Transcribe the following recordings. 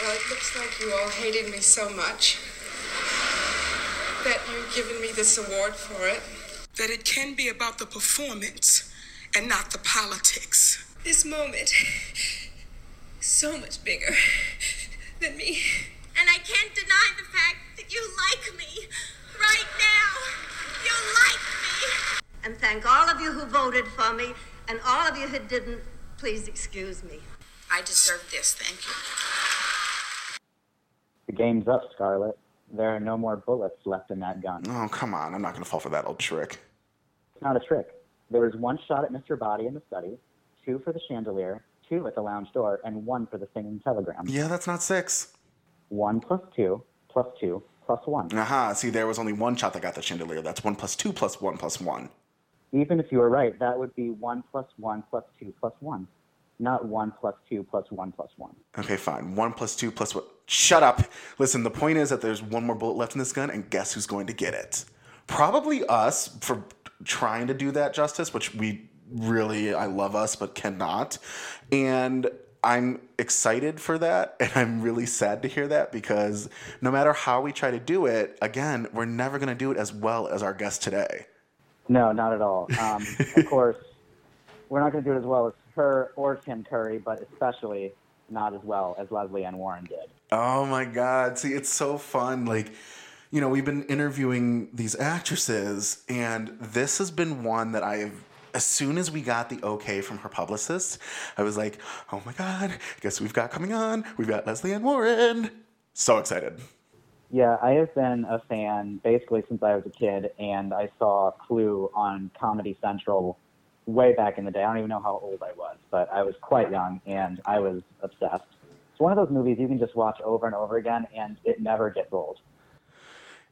Well, it looks like you all hated me so much that you've given me this award for it. That it can be about the performance and not the politics. This moment is so much bigger than me. And I can't deny the fact that you like me. Right now. You like me. And thank all of you who voted for me, and all of you who didn't, please excuse me. I deserve this. Thank you. The game's up, Scarlet. There are no more bullets left in that gun. Oh, come on. I'm not going to fall for that old trick. It's not a trick. There was one shot at Mr. Boddy in the study, two for the chandelier, two at the lounge door, and one for the singing telegram. Yeah, that's not six. One plus two plus two plus one. Aha. See, there was only one shot that got the chandelier. That's one plus two plus one plus one. Even if you were right, that would be one plus one plus two plus one, not one plus two plus one plus one. Okay, fine. One plus two plus what? Shut up. Listen, the point is that there's one more bullet left in this gun, and guess who's going to get it? Probably us for trying to do that justice, which we really, I love us, but cannot. And I'm excited for that, and I'm really sad to hear that because no matter how we try to do it, again, we're never going to do it as well as our guest today. No, not at all. Um, of course, we're not going to do it as well as her or Tim Curry, but especially not as well as Lesley Ann Warren did. Oh my God. See, it's so fun. Like, you know, we've been interviewing these actresses, and this has been one that I've, as soon as we got the okay from her publicist, I was like, oh my God, guess we've got coming on? We've got Lesley Ann Warren. So excited. Yeah, I have been a fan basically since I was a kid, and I saw Clue on Comedy Central way back in the day. I don't even know how old I was, but I was quite young, and I was obsessed. It's one of those movies you can just watch over and over again, and it never gets old.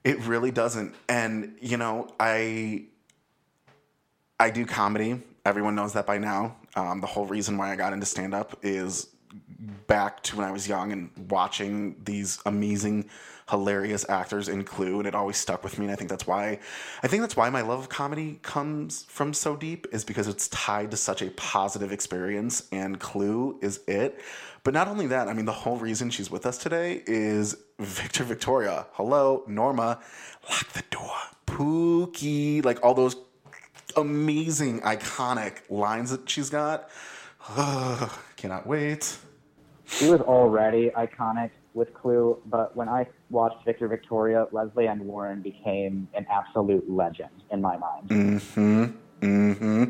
It really doesn't. And you know, I I do comedy. Everyone knows that by now. Um, the whole reason why I got into stand up is back to when I was young and watching these amazing, hilarious actors in Clue, and it always stuck with me. And I think that's why I think that's why my love of comedy comes from so deep is because it's tied to such a positive experience, and Clue is it. But not only that, I mean, the whole reason she's with us today is Victor Victoria. Hello, Norma. Lock the door. Pookie. Like all those amazing, iconic lines that she's got. cannot wait. She was already iconic with Clue, but when I watched Victor Victoria, Lesley Ann Warren became an absolute legend in my mind. Mm-hmm. Mm-hmm.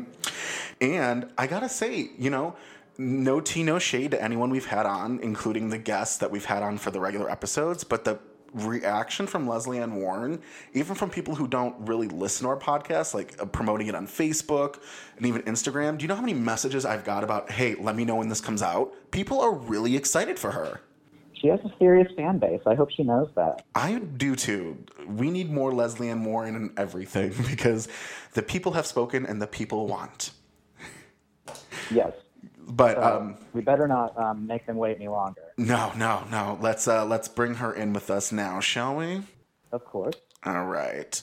And I gotta say, you know, no tea, no shade to anyone we've had on, including the guests that we've had on for the regular episodes, but the reaction from Lesley Ann Warren, even from people who don't really listen to our podcast, like uh, promoting it on Facebook and even Instagram. Do you know how many messages I've got about, hey, let me know when this comes out? People are really excited for her. She has a serious fan base. I hope she knows that. I do too. We need more Lesley Ann Warren and everything because the people have spoken and the people want. Yes. But So um, we better not um, make them wait any longer. no, no, no. Let's uh, let's bring her in with us now, shall we? Of course. All right.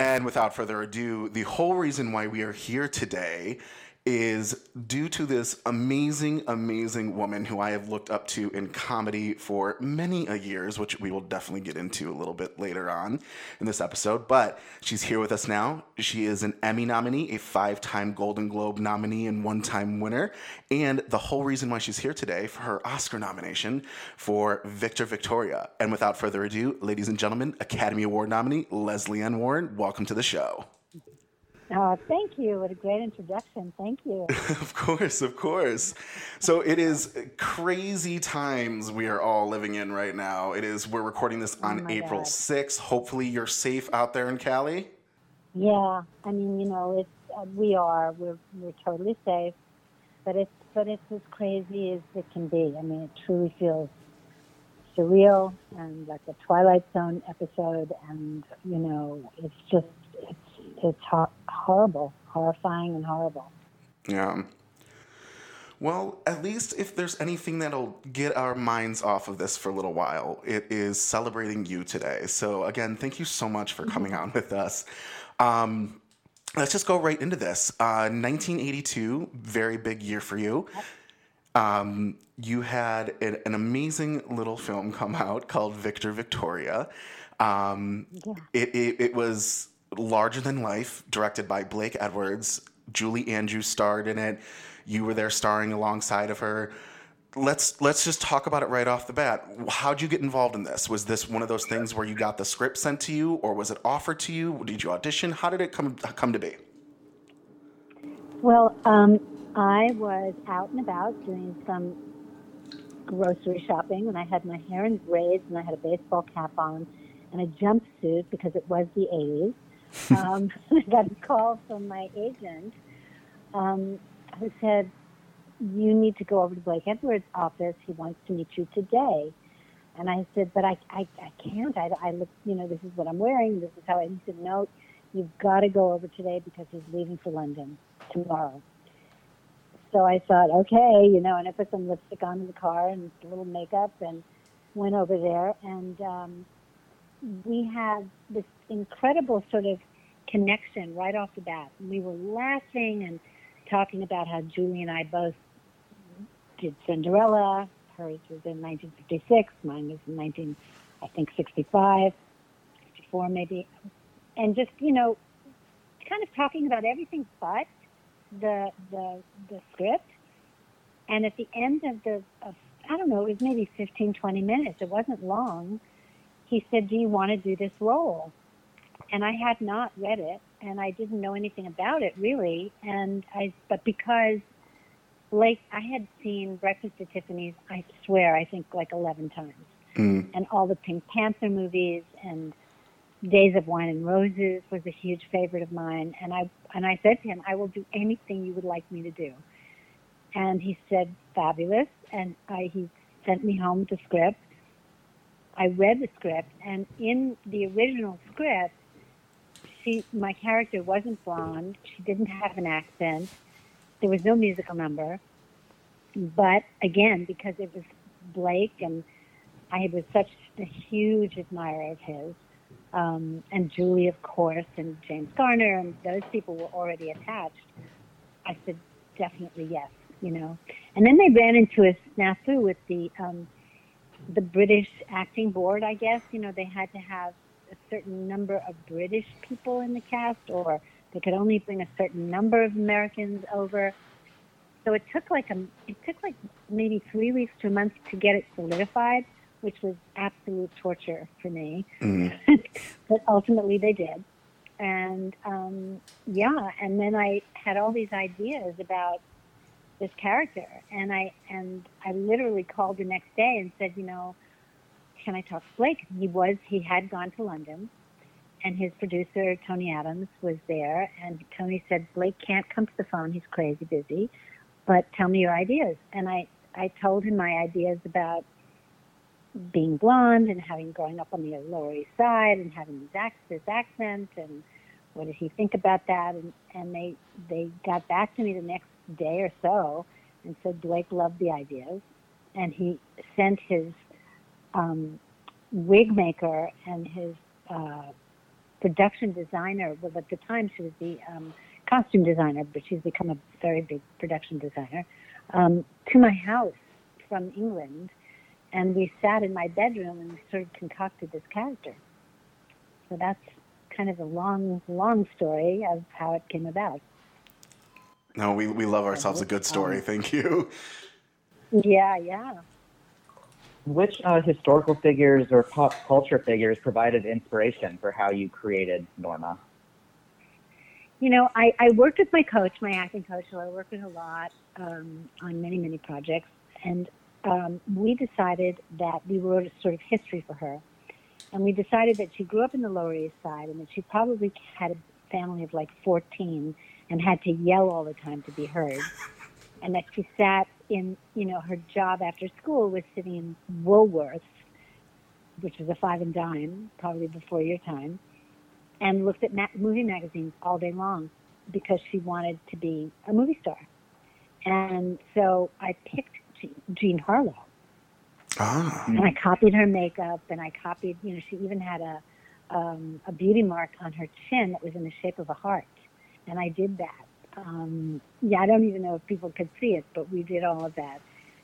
And without further ado, the whole reason why we are here today is due to this amazing, amazing woman who I have looked up to in comedy for many a years, which we will definitely get into a little bit later on in this episode. But she's here with us now. She is an Emmy nominee, a five time Golden Globe nominee, and one time winner. And the whole reason why she's here today for her Oscar nomination for Victor Victoria. And without further ado, ladies and gentlemen, Academy Award nominee Lesley Ann Warren, welcome to the show. Uh, thank you. What a great introduction. Thank you. Of course, of course. So it is crazy times we are all living in right now. It is we're recording this on Oh April God. 6th. Hopefully you're safe out there in Cali. Yeah, I mean, you know, it's uh, we are we're we're totally safe, but it's but it's as crazy as it can be. I mean, it truly feels surreal and like a Twilight Zone episode, and you know, it's just it's it's ho- horrible, horrifying, and horrible. Yeah. Well, at least if there's anything that'll get our minds off of this for a little while, it is celebrating you today. So, again, thank you so much for coming on with us. Um, let's just go right into this. Uh, 1982, very big year for you. Um, you had an, an amazing little film come out called Victor Victoria. Um, Yeah. it, it, it was larger than life, directed by Blake Edwards. Julie Andrews starred in it. You were there starring alongside of her. Let's let's just talk about it right off the bat. How'd you get involved in this? Was this one of those things where you got the script sent to you, or was it offered to you? Did you audition? How did it come come to be? Well, um, I was out and about doing some grocery shopping, and I had my hair in braids, and I had a baseball cap on, and a jumpsuit because it was the 80s. Um, I got a call from my agent um, who said, "You need to go over to Blake Edwards' office. He wants to meet you today." And I said, "But I, I, I can't. I, I look, you know, this is what I'm wearing. This is how." I, he said, "No, you've got to go over today because he's leaving for London tomorrow." So I thought, okay, you know, and I put some lipstick on in the car and a little makeup and went over there. And um, we had this incredible sort of connection right off the bat. We were laughing and talking about how Julie and I both did Cinderella. Hers was in 1956, mine was in 19, I think 65, 64 maybe. And just, you know, kind of talking about everything but the the the script and at the end of the of, i don't know it was maybe 15 20 minutes it wasn't long he said do you want to do this role and i had not read it and i didn't know anything about it really and i but because blake i had seen breakfast at tiffany's i swear i think like 11 times Mm. and all the pink panther movies and Days of Wine and Roses was a huge favorite of mine, and I and I said to him, "I will do anything you would like me to do." And he said, "Fabulous!" And I, he sent me home the script. I read the script, and in the original script, she my character wasn't blonde. She didn't have an accent. There was no musical number. But again, because it was Blake, and I was such a huge admirer of his um, and Julie, of course, and James Garner, and those people were already attached. I said, definitely yes, you know. And then they ran into a snafu with the um, the British acting board. I guess you know they had to have a certain number of British people in the cast, or they could only bring a certain number of Americans over. So it took like a it took like maybe three weeks to a month to get it solidified which was absolute torture for me. but ultimately they did. And um, yeah, and then I had all these ideas about this character, and I and I literally called the next day and said, you know, can I talk to Blake? He was he had gone to London, and his producer Tony Adams was there, and Tony said Blake can't come to the phone; he's crazy busy. But tell me your ideas, and I I told him my ideas about being blonde and having growing up on the Lower East Side and having this, ac- this accent and what did he think about that and and they they got back to me the next day or so and said Blake loved the ideas and he sent his um, wig maker and his uh, production designer well at the time she was the um, costume designer but she's become a very big production designer um, to my house from England and we sat in my bedroom and sort of concocted this character. So that's kind of a long, long story of how it came about. No, we, we love ourselves a good story. Thank you. Yeah, yeah. Which uh, historical figures or pop culture figures provided inspiration for how you created Norma? You know, I, I worked with my coach, my acting coach, who I worked with a lot um, on many, many projects. And um, we decided that we wrote a sort of history for her. And we decided that she grew up in the Lower East Side and that she probably had a family of like 14 and had to yell all the time to be heard. And that she sat in, you know, her job after school was sitting in Woolworths, which was a five and dime, probably before your time, and looked at ma- movie magazines all day long because she wanted to be a movie star. And so I picked Jean Harlow. Ah. And I copied her makeup, and I copied, you know, she even had a um, a beauty mark on her chin that was in the shape of a heart, and I did that. Um, yeah, I don't even know if people could see it, but we did all of that.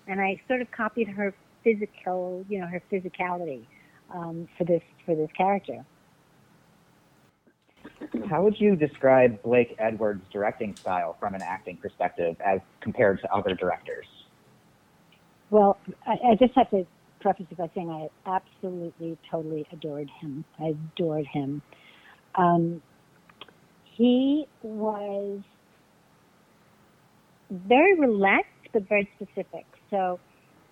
and I sort of copied her physical, you know, her physicality um, for this for this character. How would you describe Blake Edwards' directing style from an acting perspective as compared to other directors? Well, I, I just have to preface it by saying I absolutely, totally adored him. I adored him. Um, he was very relaxed, but very specific. So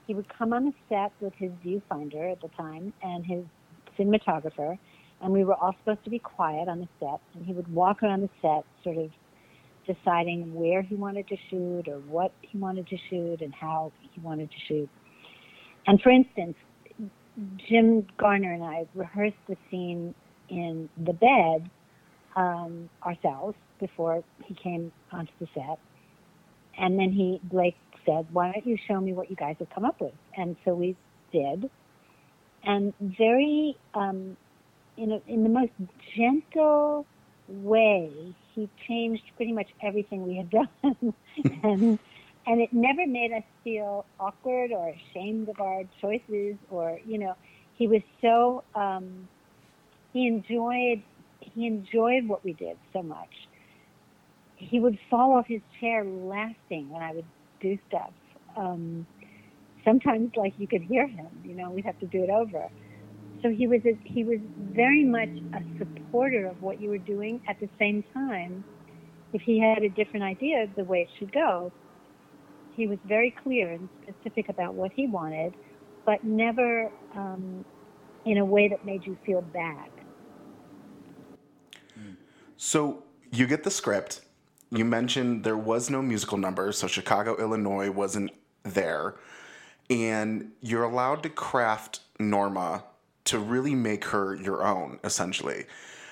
he would come on the set with his viewfinder at the time and his cinematographer, and we were all supposed to be quiet on the set. And he would walk around the set, sort of deciding where he wanted to shoot or what he wanted to shoot and how he wanted to shoot. And for instance, Jim Garner and I rehearsed the scene in the bed um, ourselves before he came onto the set. And then he, Blake said, why don't you show me what you guys have come up with? And so we did. And very, um, in, a, in the most gentle way, he changed pretty much everything we had done. and, and it never made us feel awkward or ashamed of our choices or, you know, he was so, um, he enjoyed, he enjoyed what we did so much. He would fall off his chair laughing when I would do stuff. Um, sometimes, like you could hear him. You know, we'd have to do it over. So he was a, he was very much a supporter of what you were doing. At the same time, if he had a different idea of the way it should go, he was very clear and specific about what he wanted, but never um, in a way that made you feel bad. So you get the script you mentioned there was no musical number, so Chicago, Illinois wasn't there. And you're allowed to craft Norma to really make her your own, essentially.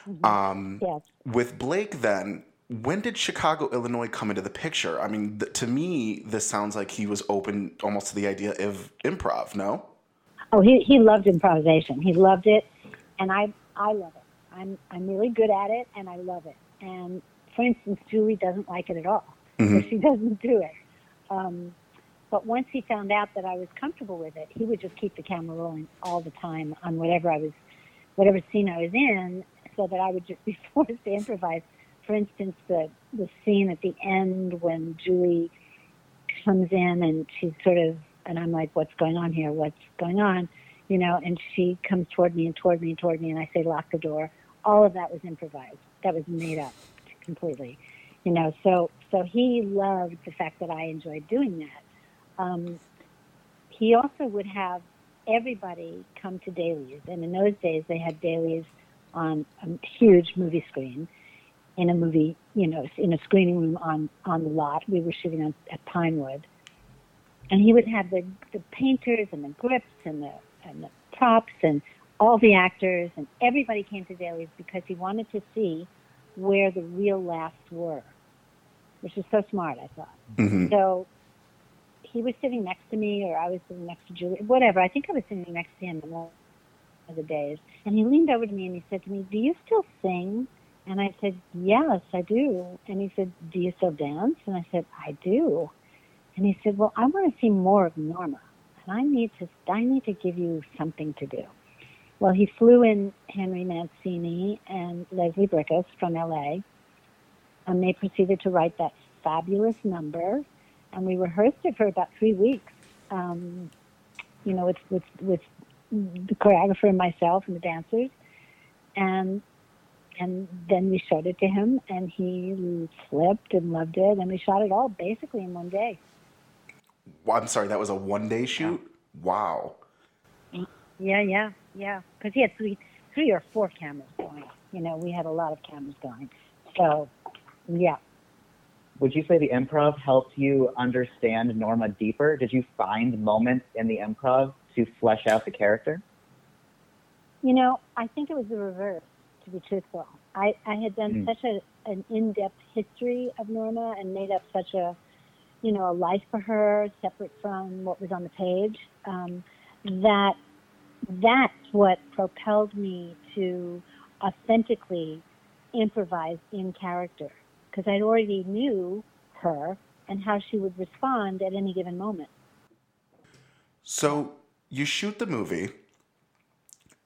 Mm-hmm. Um, Yes. With Blake, then, when did Chicago, Illinois come into the picture? I mean, th- to me, this sounds like he was open almost to the idea of improv, no? Oh, he he loved improvisation. He loved it, and I I love it. I'm I'm really good at it, and I love it. And for instance, Julie doesn't like it at all, so she doesn't do it. Um, but once he found out that I was comfortable with it, he would just keep the camera rolling all the time on whatever I was, whatever scene I was in, so that I would just be forced to improvise. For instance, the the scene at the end when Julie comes in and she's sort of, and I'm like, "What's going on here? What's going on?" You know, and she comes toward me and toward me and toward me, and I say, "Lock the door." All of that was improvised. That was made up completely. You know, so so he loved the fact that I enjoyed doing that. Um, he also would have everybody come to dailies, and in those days they had dailies on a huge movie screen in a movie, you know, in a screening room on on the lot. We were shooting on, at Pinewood, and he would have the the painters and the grips and the and the props and all the actors and everybody came to dailies because he wanted to see where the real laughs were, which is so smart, I thought. Mm-hmm. So he was sitting next to me, or I was sitting next to Julie, whatever. I think I was sitting next to him one of the days. And he leaned over to me and he said to me, Do you still sing? And I said, Yes, I do. And he said, Do you still dance? And I said, I do. And he said, Well, I want to see more of Norma. And I need to I need to give you something to do. Well, he flew in Henry Mancini and Leslie Bricusse from LA, and they proceeded to write that fabulous number, and we rehearsed it for about three weeks. Um, you know, with with with the choreographer and myself and the dancers, and and then we showed it to him, and he flipped and loved it, and we shot it all basically in one day. Well, I'm sorry, that was a one day shoot? Wow. Yeah, yeah, yeah. Because he had three, three or four cameras going. You know, we had a lot of cameras going. So, yeah. Would you say the improv helped you understand Norma deeper? Did you find moments in the improv to flesh out the character? You know, I think it was the reverse. To be truthful, I I had done Mm. such a an in depth history of Norma and made up such a, you know, a life for her separate from what was on the page. Um, that that's what propelled me to authentically improvise in character because I already knew her and how she would respond at any given moment. So you shoot the movie.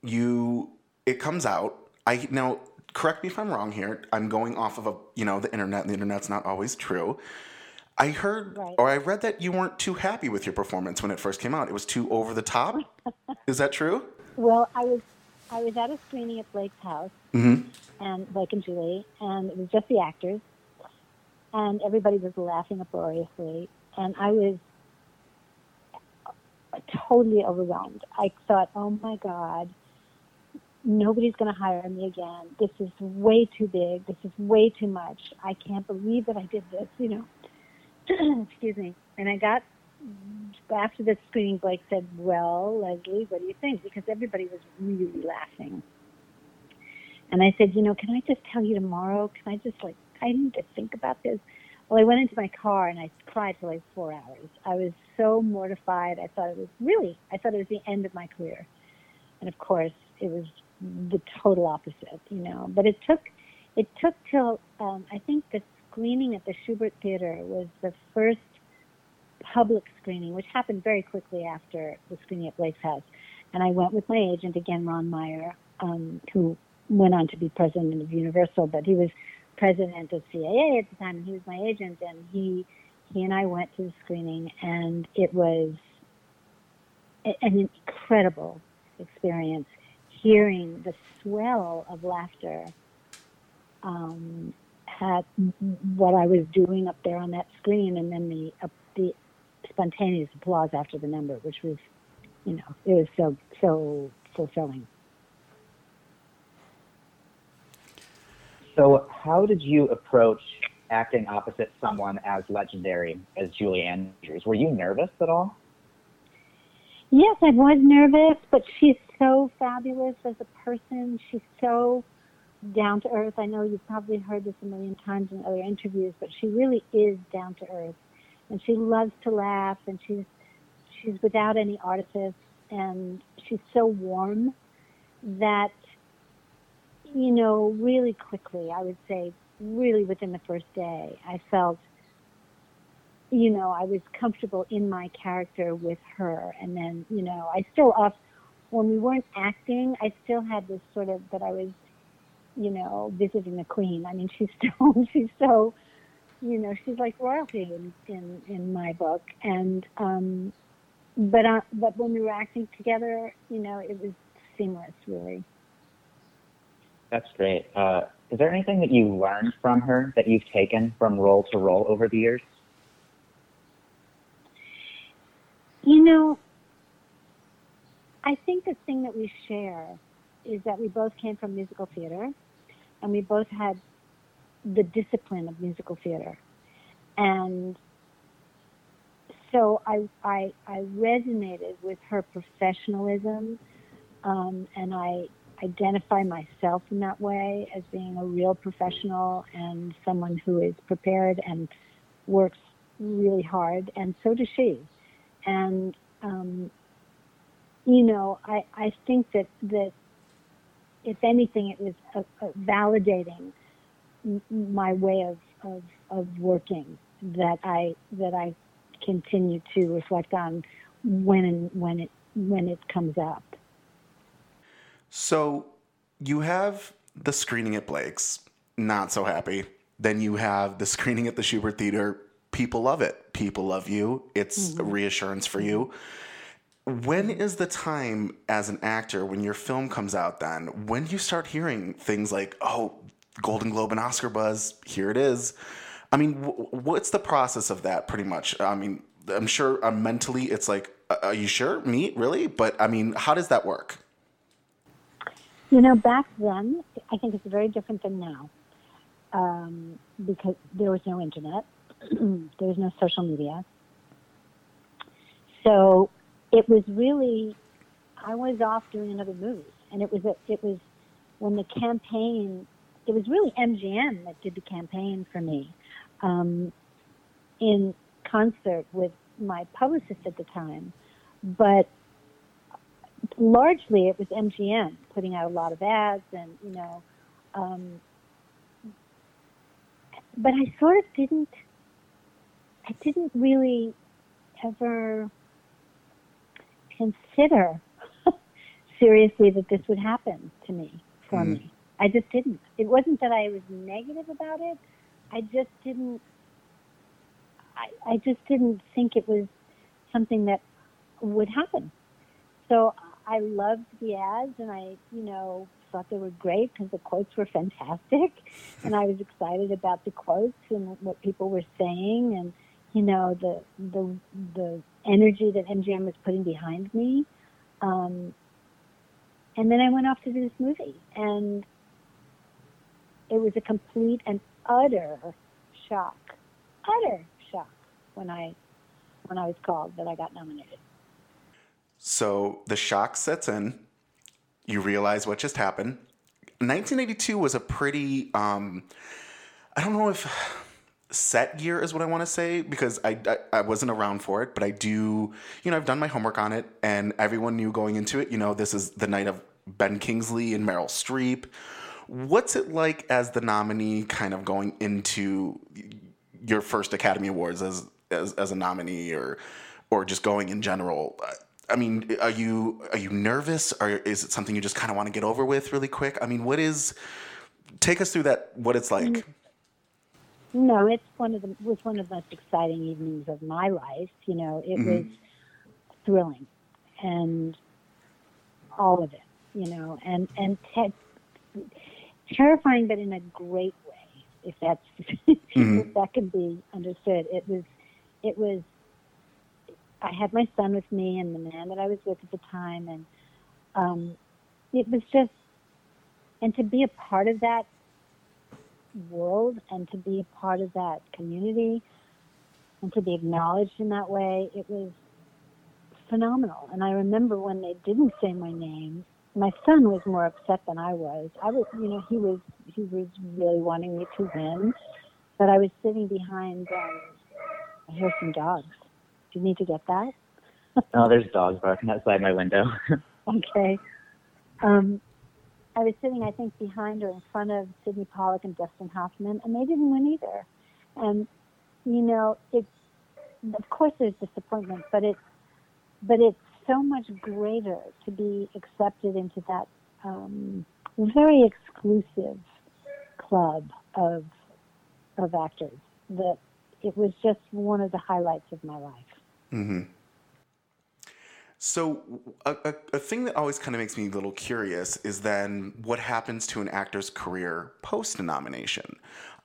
You it comes out. I now correct me if I'm wrong here. I'm going off of a you know the internet. The internet's not always true. I heard Right. or I read that you weren't too happy with your performance when it first came out. It was too over the top. Is that true? Well, I was I was at a screening at Blake's house, Mm-hmm. and Blake and Julie, and it was just the actors, and everybody was laughing uproariously, and I was totally overwhelmed. I thought, oh my god, nobody's going to hire me again. This is way too big. This is way too much. I can't believe that I did this. You know, excuse me. And I got after the screening, Blake said, "Well, Lesley, what do you think?" Because everybody was really laughing. And I said, "You know, can I just tell you tomorrow? Can I just like I need to think about this?" Well, I went into my car and I cried for like four hours. I was so mortified. I thought it was really, I thought it was the end of my career. And of course, it was the total opposite, you know. But it took, it took till um, I think the screening at the Shubert Theater was the first public screening, which happened very quickly after the screening at Blake's house. And I went with my agent again, Ron Meyer, um, who went on to be president of Universal, but he was president of CAA at the time, and he was my agent. And he he and I went to the screening, and it was an incredible experience. Hearing the swell of laughter um, at what I was doing up there on that screen, and then the uh, the spontaneous applause after the number, which was, you know, it was so so fulfilling. So, how did you approach acting opposite someone as legendary as Julie Andrews? Were you nervous at all? Yes, I was nervous, but she's so fabulous as a person. She's so down to earth. I know you've probably heard this a million times in other interviews, but she really is down to earth, and she loves to laugh, and she's she's without any artifice, and she's so warm that you know really quickly. I would say really within the first day, I felt you know, I was comfortable in my character with her. And then, you know, I still off when we weren't acting, I still had this sort of that I was, you know, visiting the queen. I mean, she's still she's so, you know, she's like royalty in in, in my book. And um, but uh, but when we were acting together, you know, it was seamless, really. That's great. Uh, is there anything that you learned from her that you've taken from role to role over the years? You know, I think the thing that we share is that we both came from musical theater and we both had the discipline of musical theater. And so I, I, I resonated with her professionalism um, and I identify myself in that way as being a real professional and someone who is prepared and works really hard, and so does she and um, you know, I, I think that that if anything, it was a, a validating my way of, of of working that I that I continue to reflect on when and when it when it comes up. So you have the screening at Blake's, not so happy. Then you have the screening at the Shubert Theater. People love it. People love you. It's a reassurance for you. Mm-hmm. When is the time as an actor when your film comes out then? When you start hearing things like, oh, Golden Globe and Oscar buzz, here it is? I mean, wh- what's the process of that pretty much? I mean, I'm sure uh, mentally it's like, uh, are you sure? Me? Really? But I mean, how does that work? You know, back then, I think it's very different than now um, because there was no internet, there was no social media. So it was really, I was off doing another movie, and it was a, it was when the campaign. It was really MGM that did the campaign for me, um, in concert with my publicist at the time, but largely it was MGM putting out a lot of ads and you know, um, but I sort of didn't. I didn't really ever. Consider seriously that this would happen to me for Mhm. me. I just didn't. It wasn't that I was negative about it. I just didn't. I, I just didn't think it was something that would happen. So I loved the ads, and I, you know, thought they were great because the quotes were fantastic, and I was excited about the quotes and what people were saying, and you know the the the energy that MGM was putting behind me. Um, and then I went off to do this movie, and it was a complete and utter shock, utter shock when I when I was called that I got nominated. So the shock sets in. You realize what just happened. 1982 was a pretty, um, I don't know if set year is what I want to say because I, I, I wasn't around for it, but I do, you know, I've done my homework on it and everyone knew going into it, you know, this is the night of Ben Kingsley and Meryl Streep. What's it like as the nominee kind of going into your first Academy Awards as, as, as a nominee or, or just going in general? I mean, are you are you nervous, or is it something you just kind of want to get over with really quick? I mean, what is? Take us through that. What it's like. Mm-hmm. No, it's one of the was one of the most exciting evenings of my life. You know, it was thrilling, and all of it. You know, and and te- terrifying, but in a great way. If that's if that can be understood, it was it was. I had my son with me and the man that I was with at the time, and um, it was just and to be a part of that world and to be part of that community and to be acknowledged in that way, it was phenomenal. And I remember when they didn't say my name, my son was more upset than I was. I was, you know, he was he was really wanting me to win, but I was sitting behind. Um, I hear some dogs. Do you need to get that? Oh, there's dogs barking outside my window. Okay. Um, I was sitting, I think, behind or in front of Sydney Pollack and Dustin Hoffman, and they didn't win either. And you know, it's of course there's disappointment, but it's but it's so much greater to be accepted into that um, very exclusive club of of actors that it was just one of the highlights of my life. So, a, a, a thing that always kind of makes me a little curious is then what happens to an actor's career post nomination?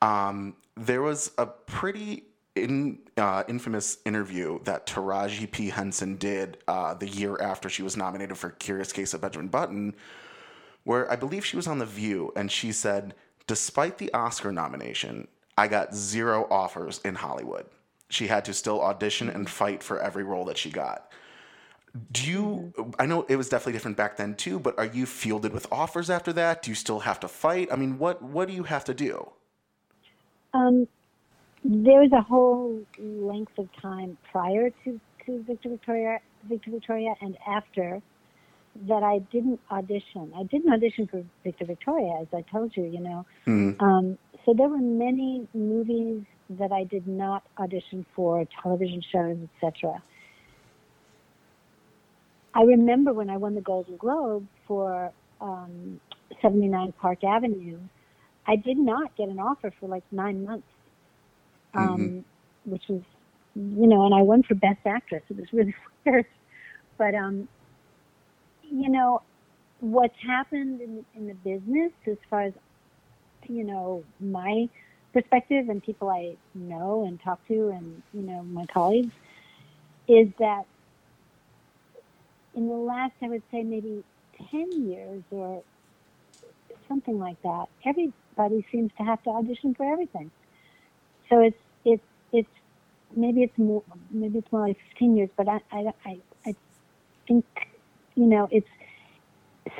Um, there was a pretty in, uh, infamous interview that Taraji P. Henson did uh, the year after she was nominated for Curious Case of Benjamin Button, where I believe she was on The View, and she said, Despite the Oscar nomination, I got zero offers in Hollywood. She had to still audition and fight for every role that she got. Do you? I know it was definitely different back then too, but are you fielded with offers after that? Do you still have to fight? I mean, what what do you have to do? Um, there was a whole length of time prior to, to Victor Victoria, Victor Victoria, and after that I didn't audition. I didn't audition for Victor Victoria, as I told you. You know, um, so there were many movies that I did not audition for, television shows, etc. I remember when I won the Golden Globe for um, 79 Park Avenue, I did not get an offer for like nine months, um, which was, you know, and I won for Best Actress. It was really weird. But, um, you know, what's happened in, in the business as far as, you know, my perspective and people I know and talk to and, you know, my colleagues is that in the last, I would say, maybe 10 years or something like that, everybody seems to have to audition for everything. So it's, it's, it's, maybe it's more, maybe it's more like 15 years, but I, I, I, I think, you know, it's,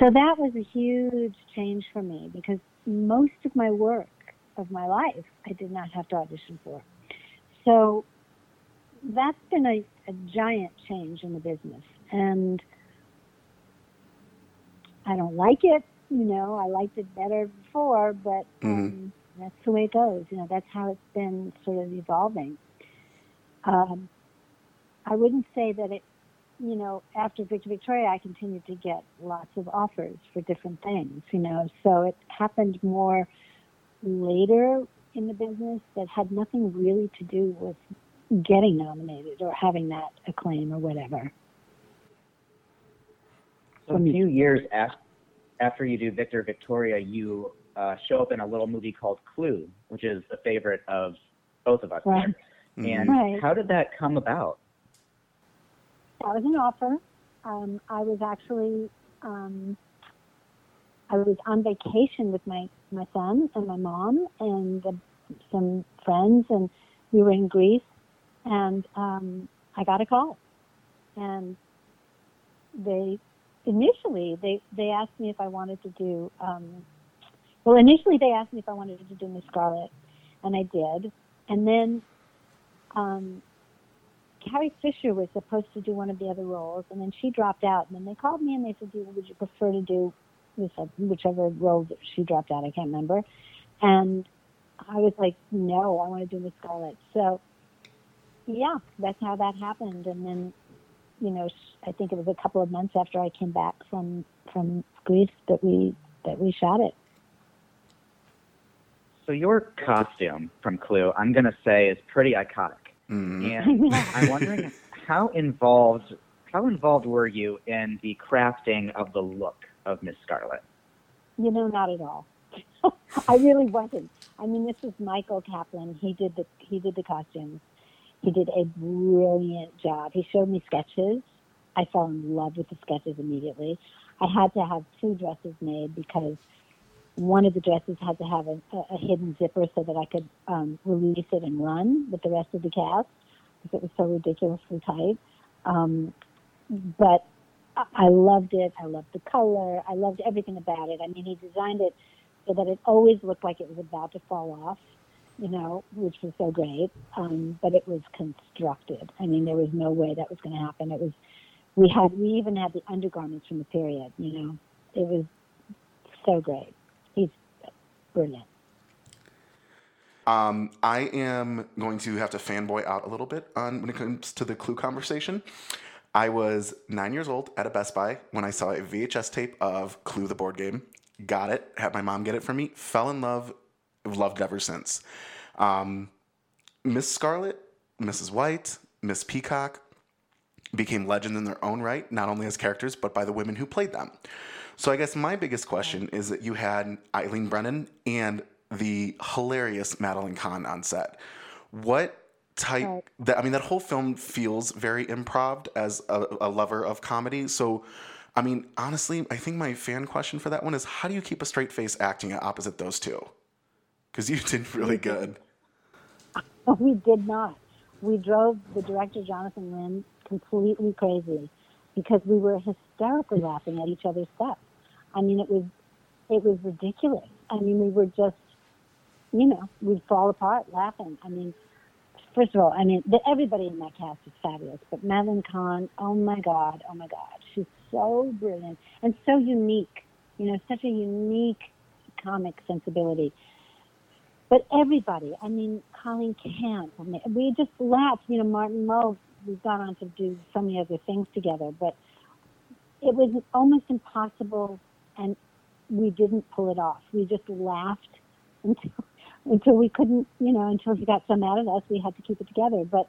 so that was a huge change for me because most of my work of my life I did not have to audition for. So that's been a, a giant change in the business. And I don't like it, you know, I liked it better before, but um, that's the way it goes. You know, that's how it's been sort of evolving. Um, I wouldn't say that it you know, after Victor Victoria, I continued to get lots of offers for different things, you know. So it happened more later in the business that had nothing really to do with getting nominated or having that acclaim or whatever. So a few years after, after you do Victor Victoria, you uh, show up in a little movie called Clue, which is a favorite of both of us. Right. here. And Right. how did that come about? That was an offer. Um, I was actually um, I was on vacation with my my son and my mom and uh, some friends, and we were in Greece, and um, I got a call, and they initially they they asked me if I wanted to do. Um, well, initially they asked me if I wanted to do Miss Scarlet, and I did, and then. Um, Carrie Fisher was supposed to do one of the other roles, and then she dropped out. And then they called me and they said, "Do- "Would you prefer to do this, uh, whichever role that she dropped out? I can't remember." And I was like, "No, I want to do Miss Scarlet." So, yeah, that's how that happened. And then, you know, I think it was a couple of months after I came back from from Greece that we that we shot it. So your costume from Clue, I'm gonna say, is pretty iconic. Mm-hmm. And I'm wondering how involved how involved were you in the crafting of the look of Miss Scarlet? You know, not at all. I really wasn't. I mean, this was Michael Kaplan. He did the he did the costumes. He did a brilliant job. He showed me sketches. I fell in love with the sketches immediately. I had to have two dresses made because one of the dresses had to have a, a, hidden zipper so that I could um, release it and run with the rest of the cast because it was so ridiculously tight. Um, but I- I loved it. I loved the color. I loved everything about it. I mean, he designed it so that it always looked like it was about to fall off, you know, which was so great. Um, but it was constructed. I mean, there was no way that was going to happen. It was. We had. We even had the undergarments from the period. You know, it was so great. He's brilliant. Um, I am going to have to fanboy out a little bit on when it comes to the Clue conversation. I was nine years old at a Best Buy when I saw a VHS tape of Clue the board game. Got it, had my mom get it for me, fell in love, loved it ever since. Um, Miss Scarlet, Mrs. White, Miss Peacock became legends in their own right, not only as characters, but by the women who played them. So I guess my biggest question is that you had Eileen Brennan and the hilarious Madeline Kahn on set. What type Right. that I mean that whole film feels very improv as a, a lover of comedy. So I mean, honestly, I think my fan question for that one is how do you keep a straight face acting opposite those two? Because you did really good. we did not. We drove the director Jonathan Lynn completely crazy because we were hysterically laughing at each other's stuff. I mean, it was it was ridiculous. I mean, we were just, you know, we'd fall apart laughing. I mean, first of all, I mean, the, everybody in that cast is fabulous, but Madeline Kahn, oh my God, oh my God, she's so brilliant and so unique. You know, such a unique comic sensibility. But everybody, I mean, Colleen Camp, I mean, we just laughed. You know, Martin Mull, we've gone on to do so many other things together, but it was almost impossible, and we didn't pull it off. We just laughed until until we couldn't, you know, until he got so mad at us, we had to keep it together. But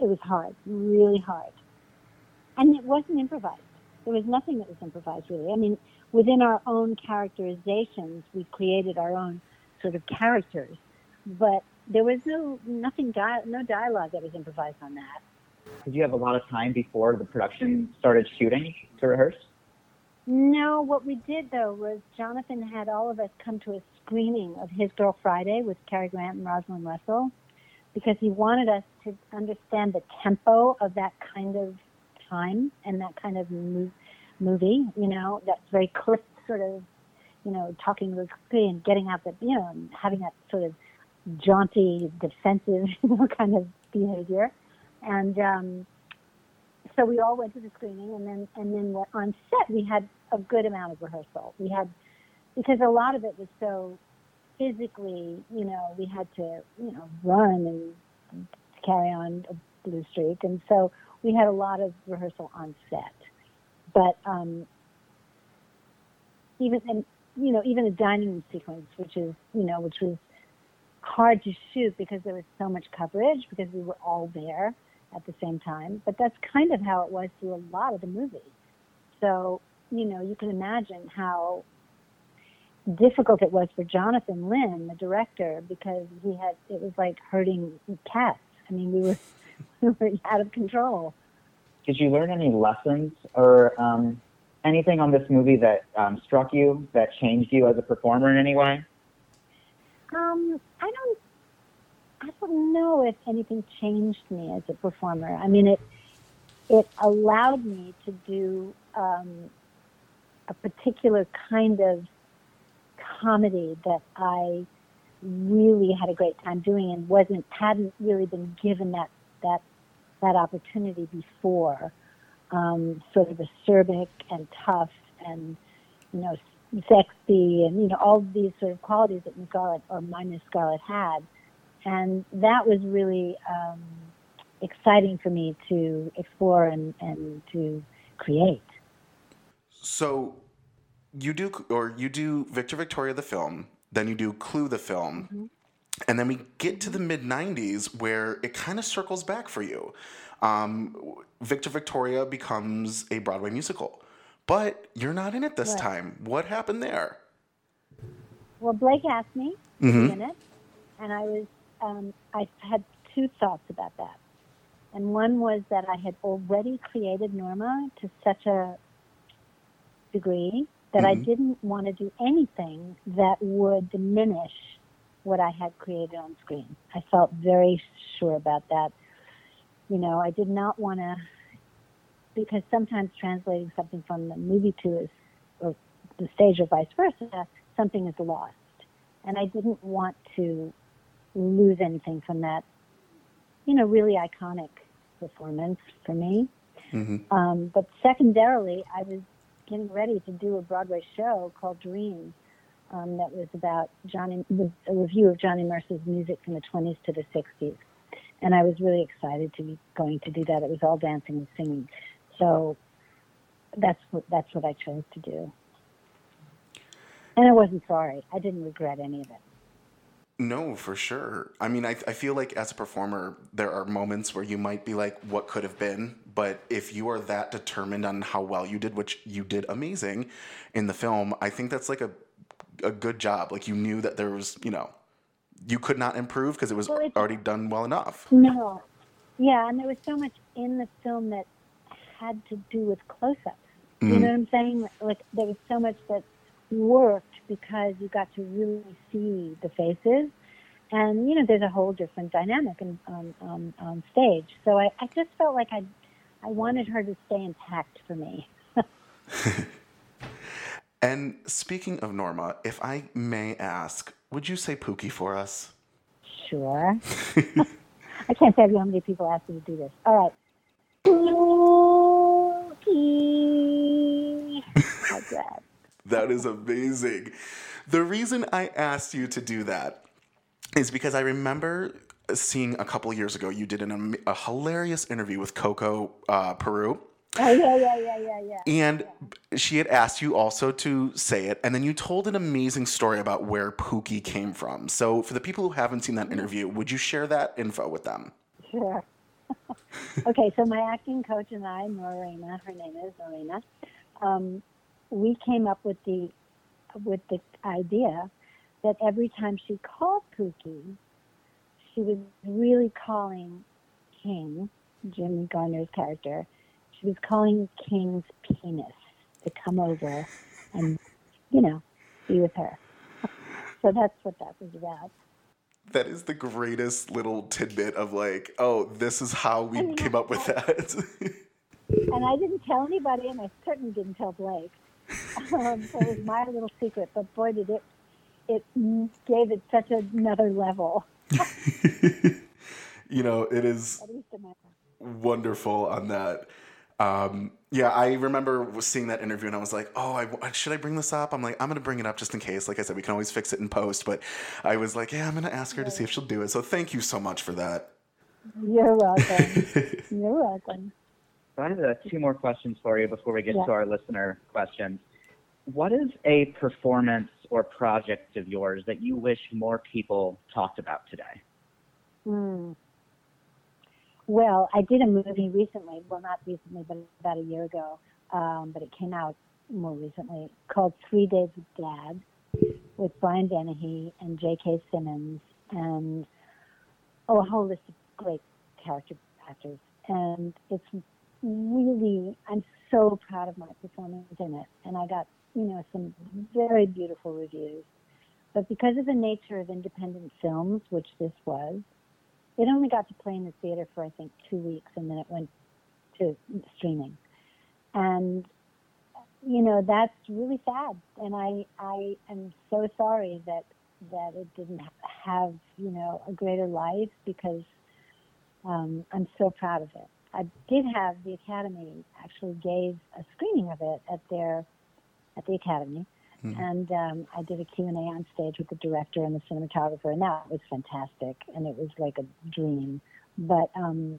it was hard, really hard, and it wasn't improvised. There was nothing that was improvised, really. I mean, within our own characterizations, we created our own sort of characters, but there was no nothing, di- no dialogue that was improvised on that. Did you have a lot of time before the production mm. started shooting to rehearse? No, what we did though was Jonathan had all of us come to a screening of His Girl Friday with Cary Grant and Rosalind Russell because he wanted us to understand the tempo of that kind of time and that kind of mo- movie, you know, that's very clipped sort of, you know, talking quickly and getting out the, you know, having that sort of jaunty, defensive, kind of behavior. And, um, so we all went to the screening and then and then on set we had a good amount of rehearsal. We had because a lot of it was so physically you know we had to you know run and carry on a blue streak. And so we had a lot of rehearsal on set, but um, even and you know even the dining room sequence, which is you know which was hard to shoot because there was so much coverage because we were all there at the same time. But that's kind of how it was through a lot of the movie. So you know you can imagine how difficult it was for Jonathan Lynn, the director, because he had it was like hurting cats. I mean, we were we were out of control. Did you learn any lessons or um, anything on this movie that um, struck you that changed you as a performer in any way? Um, I don't, I don't know if anything changed me as a performer. I mean, it it allowed me to do um, a particular kind of comedy that I really had a great time doing and wasn't hadn't really been given that that that opportunity before. Um, sort of acerbic and tough and you know sexy and you know all these sort of qualities that Miss Scarlet or my Miss Scarlet had, and that was really um, exciting for me to explore and, and to create. So you do, or you do Victor Victoria the film, then you do Clue the film, Mm-hmm. and then we get to the mid '90s where it kind of circles back for you. Um, Victor Victoria becomes a Broadway musical, but you're not in it this Right. time. What happened there? Well, Blake asked me Mhm. to be in it, and I was um, I had two thoughts about that. And one was that I had already created Norma to such a degree that I Mhm. didn't want to do anything that would diminish what I had created on screen. I felt very sure about that. You know, I did not want to, because sometimes translating something from the movie to is, or the stage or vice versa, something is lost. And I didn't want to lose anything from that, you know, really iconic performance for me. Mhm. Um, but secondarily, I was getting ready to do a Broadway show called Dreams um, that was about Johnny, was a revue of Johnny Mercer's music from the 20s to the 60s. And I was really excited to be going to do that. It was all dancing and singing. So that's what, that's what I chose to do. And I wasn't sorry. I didn't regret any of it. No, for sure. I mean, I, I feel like as a performer, there are moments where you might be like, what could have been? But if you are that determined on how well you did, which you did amazing in the film, I think that's like a, a good job. Like you knew that there was, you know, you could not improve because it was Well, already done well enough. No. Yeah, and there was so much in the film that had to do with close ups. You Mhm. know what I'm saying? Like there was so much that worked because you got to really see the faces. And you know, there's a whole different dynamic in, on, on, on stage. So I, I just felt like I, I wanted her to stay intact for me. And speaking of Norma, if I may ask, would you say Pookie for us? Sure. I can't tell you how many people asked me to do this. All right. Pookie. Like that. That is amazing. The reason I asked you to do that is because I remember seeing a couple years ago you did an, a hilarious interview with Coco uh, Peru. Oh yeah, yeah, yeah, yeah, yeah. And she had asked you also to say it, and then you told an amazing story about where Pookie came from. So, for the people who haven't seen that interview, would you share that info with them? Sure. okay, so my acting coach and I, Norena, her name is Norena, um, we came up with the with the idea that every time she called Pookie, she was really calling King, Jimmy Garner's character, she was calling King's penis to come over and, you know, be with her. So that's what that was about. That is the greatest little tidbit of like, oh, this is how we I mean, came up with that. and I didn't tell anybody, and I certainly didn't tell Blake. Um, so it was my little secret. But boy, did it it gave it such another level. you know, it is At least in my wonderful on that. Um, yeah, I remember seeing that interview and I was like, oh, I, should I bring this up? I'm like, I'm going to bring it up just in case. Like I said, we can always fix it in post. But I was like, yeah, I'm going to ask her to see if she'll do it. So thank you so much for that. You're welcome. You're welcome. So I have uh, two more questions for you before we get Yeah. to our listener questions. What is a performance or project of yours that you wish more people talked about today? Hmm. Well, I did a movie recently. Well, not recently, but about a year ago. Um, but it came out more recently called Three Days with Dad with Brian Dennehy and J.K. Simmons and oh, a whole list of great character actors. And it's really, I'm so proud of my performance in it. And I got, you know, some very beautiful reviews. But because of the nature of independent films, which this was, it only got to play in the theater for I think two weeks, and then it went to streaming. And you know that's really sad, and I I am so sorry that that it didn't have you know a greater life because um, I'm so proud of it. I did have the Academy actually gave a screening of it at their at the Academy, and um, I did a Q and A on stage with the director and the cinematographer, and that was fantastic, and it was like a dream. But um,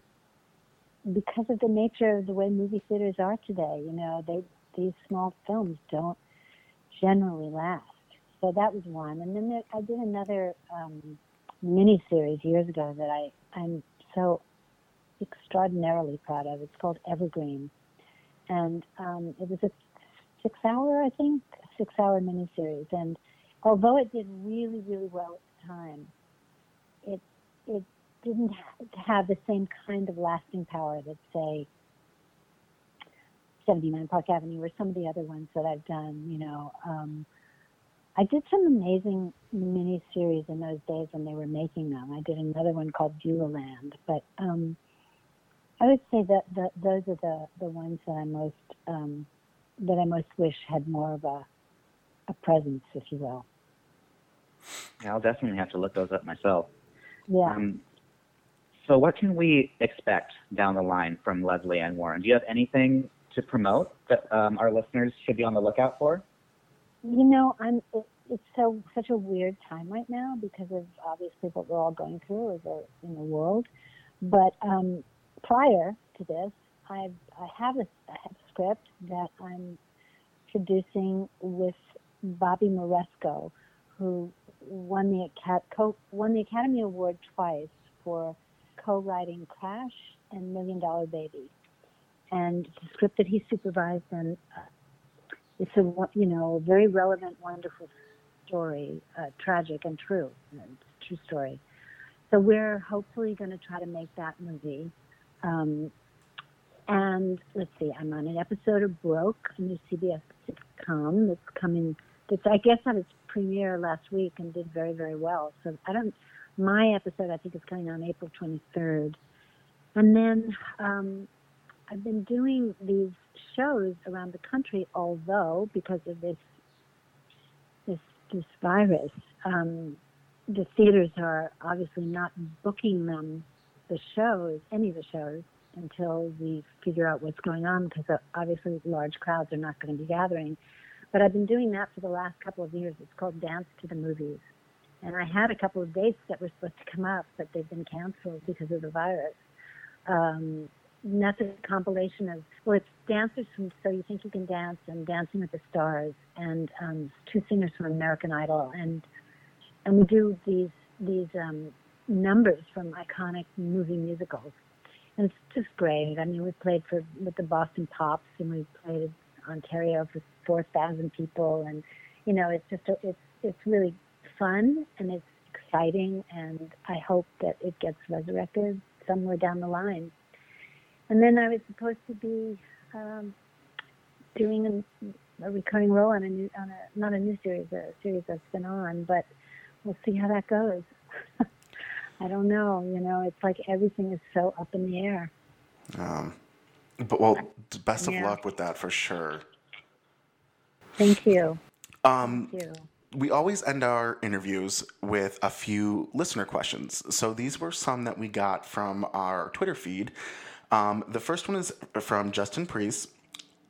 because of the nature of the way movie theaters are today, you know, they these small films don't generally last. So that was one, and then there, I did another um, mini series years ago that I I'm so extraordinarily proud of. It's called Evergreen, and um, it was a six hour, I think, six hour miniseries. And although it did really, really well at the time, it it didn't ha- have the same kind of lasting power that say 79 Park Avenue or some of the other ones that I've done. You know, um, I did some amazing miniseries in those days when they were making them. I did another one called Beulah Land, but um, I would say that the, those are the, the ones that I most um, that I most wish had more of a a presence, if you will. Yeah, I'll definitely have to look those up myself. Yeah. Um, so, what can we expect down the line from Lesley Ann Warren? Do you have anything to promote that um, our listeners should be on the lookout for? You know, I'm. It, it's so such a weird time right now because of obviously what we're all going through as a in the world. But um, prior to this, I've I have a, I have a script that I'm producing with Bobby Moresco, who won the co- won the Academy Award twice for co-writing Crash and Million Dollar Baby, and the script that he supervised and. Uh, it's a you know very relevant, wonderful story, uh, tragic and true. It's a true story. So we're hopefully going to try to make that movie. Um, and let's see, I'm on an episode of Broke, a new CBS sitcom that's coming. That's I guess had its premiere last week and did very very well. So I don't. My episode I think is coming on April 23rd, and then um, I've been doing these shows around the country, although because of this this this virus, um, the theaters are obviously not booking them the shows, any of the shows, until we figure out what's going on. Because uh, obviously large crowds are not going to be gathering. But I've been doing that for the last couple of years. It's called Dance to the Movies. And I had a couple of dates that were supposed to come up, but they've been canceled because of the virus. Um, and a compilation of well, it's dancers from So You Think You Can Dance and Dancing with the Stars, and um, two singers from American Idol, and and we do these these um, numbers from iconic movie musicals, and it's just great. I mean, we played for with the Boston Pops, and we played Ontario for four thousand people, and you know, it's just a, it's it's really fun and it's exciting, and I hope that it gets resurrected somewhere down the line. And then I was supposed to be um, doing a, a recurring role on a new, on a not a new series, a series that's been on, but we'll see how that goes. I don't know. You know, it's like everything is so up in the air. Um, but well, best of Yeah. luck with that for sure. Thank you. Um, Thank you. we always end our interviews with a few listener questions. So these were some that we got from our Twitter feed. Um, the first one is from Justin Priest.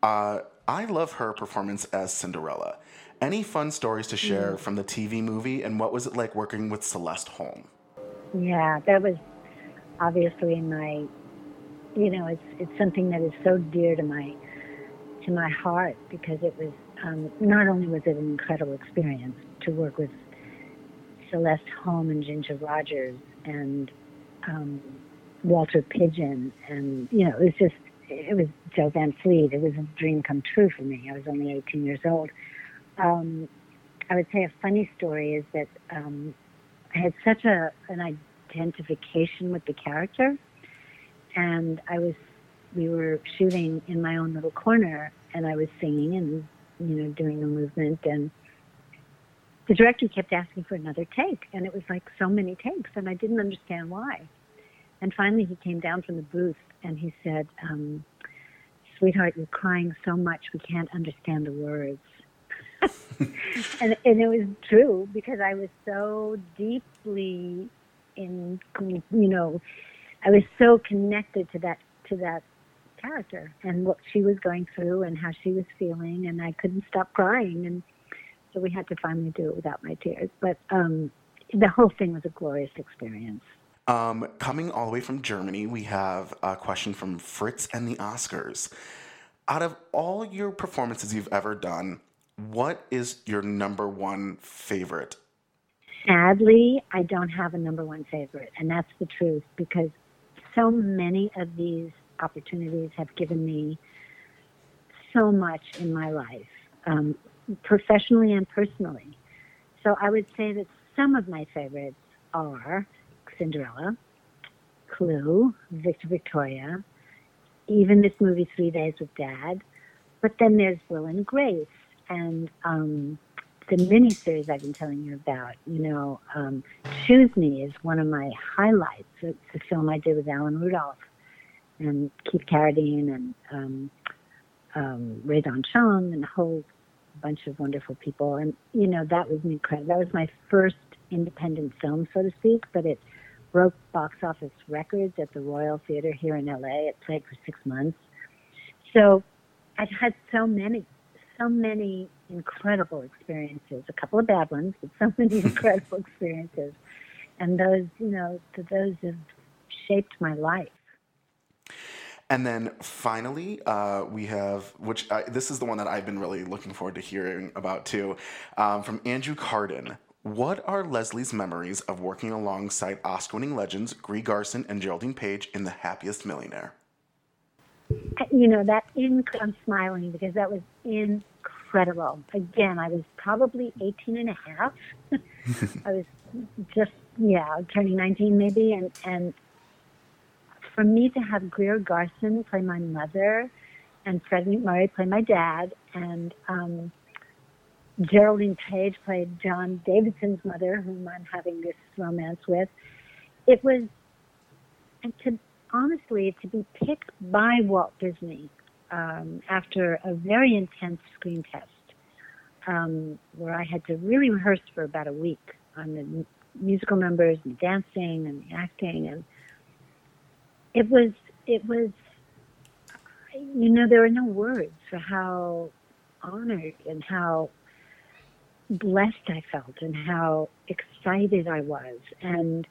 Uh, I love her performance as Cinderella. Any fun stories to share from the TV movie, and what was it like working with Celeste Holm? Yeah, that was obviously my you know, it's it's something that is so dear to my to my heart because it was um, not only was it an incredible experience to work with Celeste Holm and Ginger Rogers and um, Walter Pidgeon, and you know, it was just it was Jo Van Fleet. It was a dream come true for me. I was only 18 years old. Um, I would say a funny story is that um, I had such a an identification with the character, and I was we were shooting in my own little corner, and I was singing and you know doing the movement, and the director kept asking for another take, and it was like so many takes, and I didn't understand why. And finally, he came down from the booth and he said, um, "Sweetheart, you're crying so much we can't understand the words." and and it was true because I was so deeply in, you know, I was so connected to that to that character and what she was going through and how she was feeling, and I couldn't stop crying, and so we had to finally do it without my tears. But um, the whole thing was a glorious experience. Um, coming all the way from Germany, we have a question from Fritz and the Oscars. Out of all your performances you've ever done, what is your number one favorite? Sadly, I don't have a number one favorite, and that's the truth because so many of these opportunities have given me so much in my life, um, professionally and personally. So I would say that some of my favorites are Cinderella, Clue, Victor Victoria, even this movie Three Days with Dad. But then there's Will and Grace and um, the miniseries I've been telling you about. You know, um, Choose Me is one of my highlights. It's a film I did with Alan Rudolph and Keith Carradine and um, um, Rae Dawn Chong and a whole bunch of wonderful people. And you know, that was incredible. That was my first independent film, so to speak, but it broke box office records at the Royal Theater here in LA. It played for six months. So I've had so many, so many incredible experiences, a couple of bad ones, but so many incredible experiences. And those, you know, those have shaped my life. And then finally, uh, we have, which I, this is the one that I've been really looking forward to hearing about too, um, from Andrew Carden. What are Lesley's memories of working alongside Oscar winning legends Greer Garson and Geraldine Page in The Happiest Millionaire? You know, that in, I'm smiling because that was incredible. Again, I was probably 18 and a half. I was just, yeah, turning 19 maybe. And, and for me to have Greer Garson play my mother and Fred MacMurray play my dad and, um, Geraldine Page played John Davidson's mother, whom I'm having this romance with. It was, and to honestly, to be picked by Walt Disney um, after a very intense screen test, um, where I had to really rehearse for about a week on the musical numbers and dancing and the acting, and it was, it was, you know, there are no words for how honored and how blessed I felt and how excited I was. And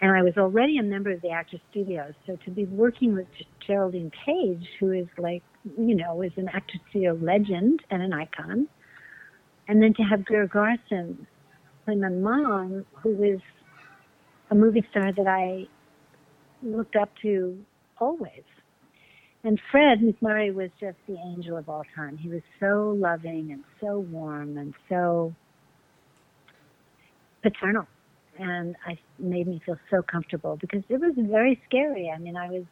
and I was already a member of the Actors Studios, so to be working with Geraldine Page, who is like, you know, is an Actors Studio legend and an icon, and then to have Greer Garson play my mom, who was a movie star that I looked up to always. And Fred MacMurray was just the angel of all time. He was so loving and so warm and so paternal. And I made me feel so comfortable because it was very scary. I mean, I was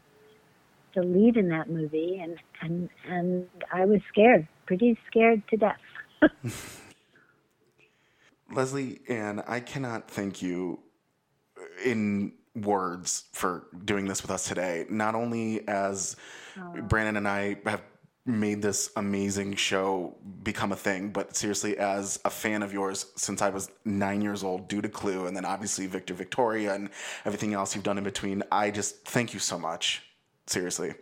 the lead in that movie and and and I was scared, pretty scared to death. Lesley, and I cannot thank you in words for doing this with us today. Not only as Brandon and I have made this amazing show become a thing, but seriously, as a fan of yours since I was nine years old, due to Clue, and then obviously Victor Victoria and everything else you've done in between, I just thank you so much. Seriously.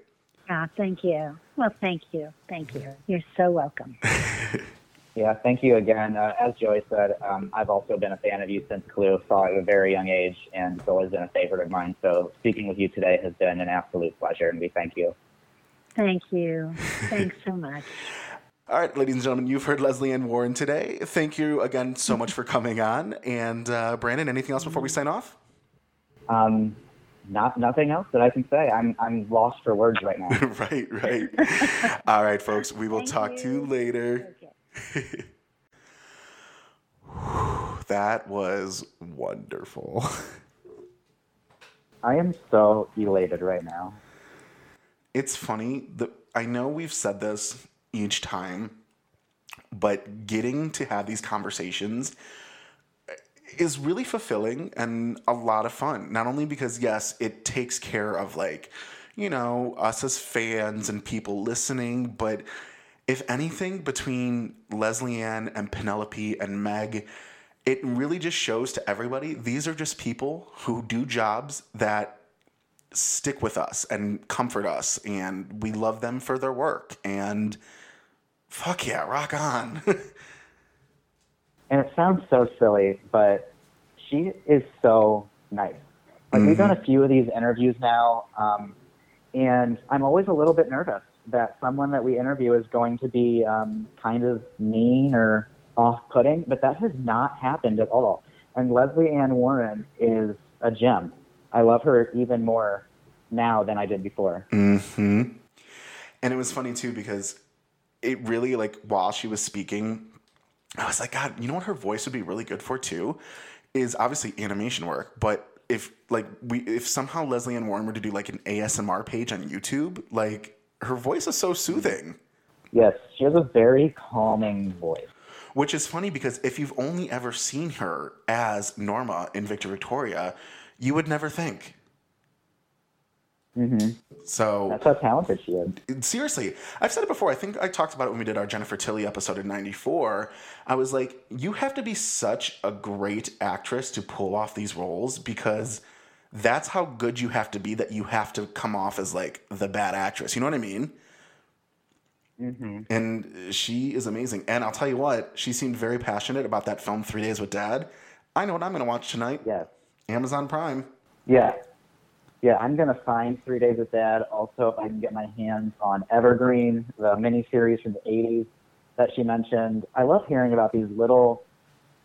Ah, thank you. Well, thank you. Thank you. You're so welcome. Yeah, thank you again. Uh, as Joey said, um, I've also been a fan of you since Clue, saw it at a very young age, and it's always been a favorite of mine. So speaking with you today has been an absolute pleasure, and we thank you. Thank you. Thanks so much. All right, ladies and gentlemen, you've heard Lesley Ann Warren today. Thank you again so much for coming on. And uh, Brandon, anything else before we sign off? Um, not nothing else that I can say. I'm I'm lost for words right now. right, right. All right, folks, we will Thank talk to you you. later. That was wonderful. I am so elated right now. It's funny that I know we've said this each time, but getting to have these conversations eh, is really fulfilling and a lot of fun. Not only because yes, it takes care of like, you know, us as fans and people listening, but if anything between Lesley Ann and Penelope and Meg, it really just shows to everybody these are just people who do jobs that stick with us and comfort us and we love them for their work and fuck yeah rock on. And it sounds so silly, but she is so nice. Like we've done a few of these interviews now, um, and I'm always a little bit nervous that someone that we interview is going to be um, kind of mean or off-putting, but that has not happened at all. And Lesley Ann Warren is a gem. I love her even more now than I did before. Mm-hmm. and it was funny too because it really like while she was speaking i was like god you know what her voice would be really good for too is obviously animation work but if like we if somehow lesley ann warren were to do like an asmr page on youtube like her voice is so soothing Yes, she has a very calming voice. Which is funny because if you've only ever seen her as Norma in Victor Victoria, you would never think. Mm-hmm. So That's how talented she is. seriously, I've said it before. I think I talked about it when we did our Jennifer Tilly episode in '94. I was like, you have to be such a great actress to pull off these roles because that's how good you have to be. That you have to come off as like the bad actress. You know what I mean? hmm And she is amazing. And I'll tell you what, she seemed very passionate about that film Three Days with Dad. I know what I'm going to watch tonight. Yes. Amazon Prime. Yeah. Yeah, I'm gonna find Three Days with Dad. Also, if I can get my hands on Evergreen, the miniseries from the '80s that she mentioned. I love hearing about these little,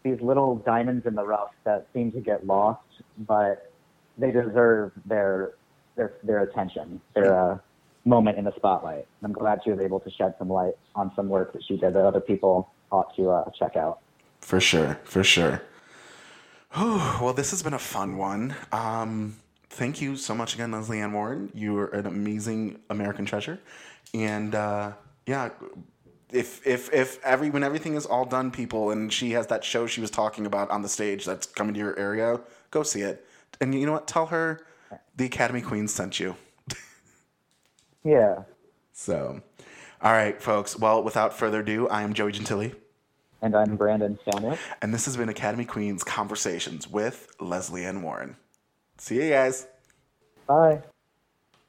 these little diamonds in the rough that seem to get lost, but they deserve their their their attention, their uh, moment in the spotlight. I'm glad she was able to shed some light on some work that she did that other people ought to uh, check out. For sure, for sure. Whew, well, this has been a fun one. Um, thank you so much again, Lesley Ann Warren. You are an amazing American treasure, and uh, yeah, if if if every when everything is all done, people, and she has that show she was talking about on the stage that's coming to your area, go see it. And you know what? Tell her the Academy Queen sent you. Yeah. So, all right, folks. Well, without further ado, I am Joey Gentili. And I'm Brandon Stanwick. And this has been Academy Queens Conversations with Lesley Ann Warren. See you guys. Bye.